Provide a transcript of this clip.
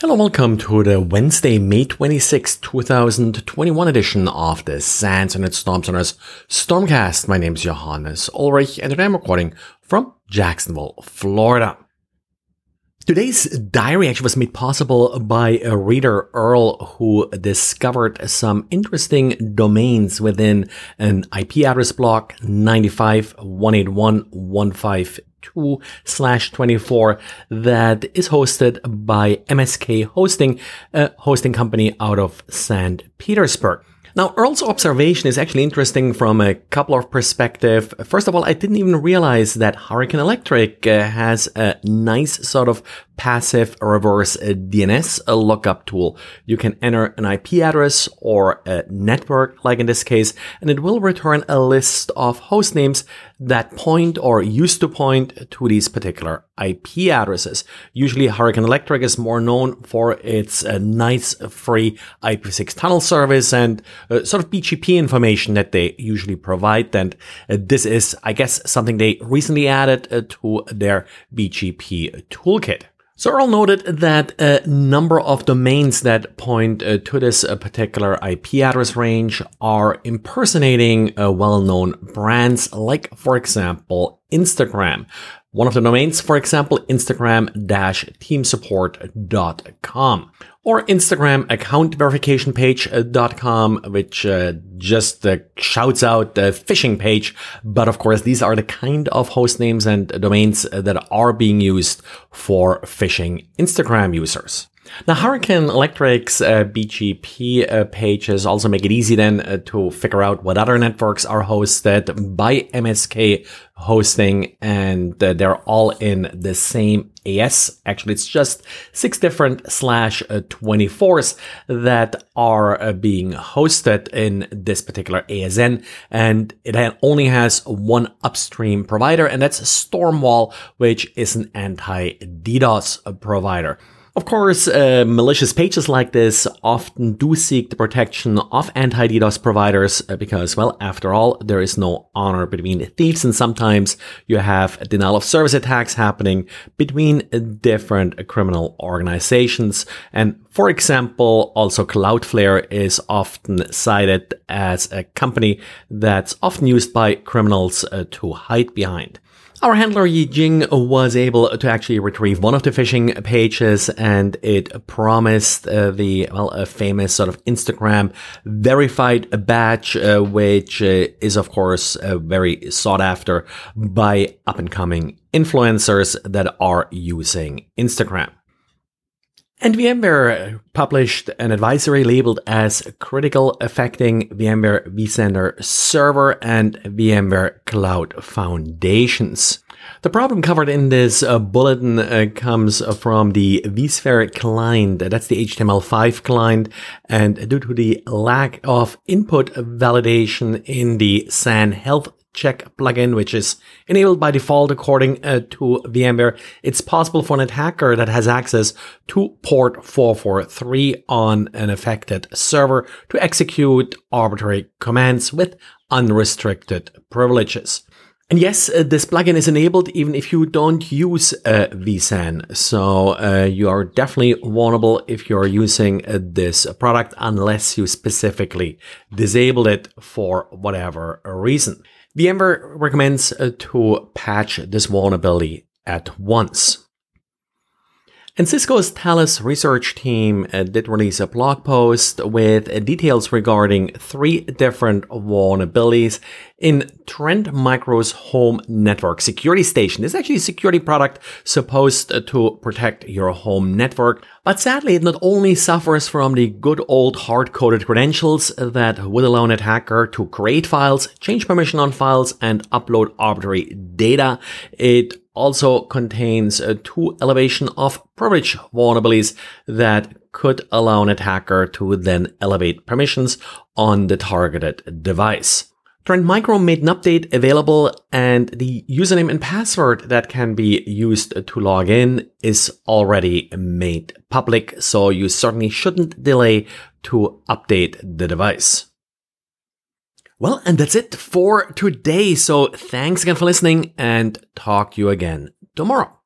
Hello, welcome to the Wednesday, May 26, 2021 edition of the SANS Internet Storm Center's Stormcast. My name is Johannes Ullrich and today I'm recording from Jacksonville, Florida. Today's diary actually was made possible by a reader, Earl, who discovered some interesting domains within an IP address block 95.181.152 2 slash 24 that is hosted by MSK Hosting, a hosting company out of St. Petersburg. Now, Earl's observation is actually interesting from a couple of perspectives. First of all, I didn't even realize that Hurricane Electric uh, has a nice sort of passive reverse DNS lookup tool. You can enter an IP address or a network, like in this case, and it will return a list of host names that point or used to point to these particular IP addresses. Usually Hurricane Electric is more known for its uh, nice free IPv6 tunnel service and uh, sort of BGP information that they usually provide. And uh, this is, I guess, something they recently added uh, to their BGP toolkit. So Earl noted that a number of domains that point uh, to this uh, particular IP address range are impersonating uh, well-known brands like, for example, Instagram. One of the domains, for example, Instagram-teamsupport.com or Instagram account verification page.com, which uh, just uh, shouts out the phishing page. But of course, these are the kind of host names and domains that are being used for phishing Instagram users. Now, Hurricane Electric's uh, BGP uh, pages also make it easy then uh, to figure out what other networks are hosted by MSK hosting, and uh, they're all in the same AS. Actually, it's just six different slash 24s uh, that are uh, being hosted in this particular ASN, and it only has one upstream provider, and that's Stormwall, which is an anti-DDoS provider. Of course, uh, malicious pages like this often do seek the protection of anti-DDoS providers uh, because, well, after all, there is no honor between thieves and sometimes you have denial of service attacks happening between different criminal organizations. And for example, also Cloudflare is often cited as a company that's often used by criminals uh, to hide behind. Our handler Yee Ching was able to actually retrieve one of the phishing pages and it promised uh, the, well, a famous sort of Instagram verified badge, uh, which uh, is of course uh, very sought after by up and coming influencers that are using Instagram. And VMware published an advisory labeled as critical affecting VMware vCenter server and VMware cloud foundations. The problem covered in this uh, bulletin uh, comes from the vSphere client. That's the HTML5 client. And due to the lack of input validation in the SAN health check plugin, which is enabled by default according uh, to VMware. It's possible for an attacker that has access to port 443 on an affected server to execute arbitrary commands with unrestricted privileges. And yes, uh, this plugin is enabled even if you don't use uh, vSAN. So uh, you are definitely vulnerable if you're using uh, this product unless you specifically disable it for whatever reason. VMware recommends uh, to patch this vulnerability at once. And Cisco's Talos research team uh, did release a blog post with uh, details regarding three different vulnerabilities in Trend Micro's home network security station. This is actually a security product supposed to protect your home network. But sadly, it not only suffers from the good old hard-coded credentials that would allow an attacker to create files, change permission on files, and upload arbitrary data. It also contains uh, two elevation of privilege vulnerabilities that could allow an attacker to then elevate permissions on the targeted device. Trend Micro made an update available and the username and password that can be used to log in is already made public. So you certainly shouldn't delay to update the device. Well, and that's it for today. So thanks again for listening and talk to you again tomorrow.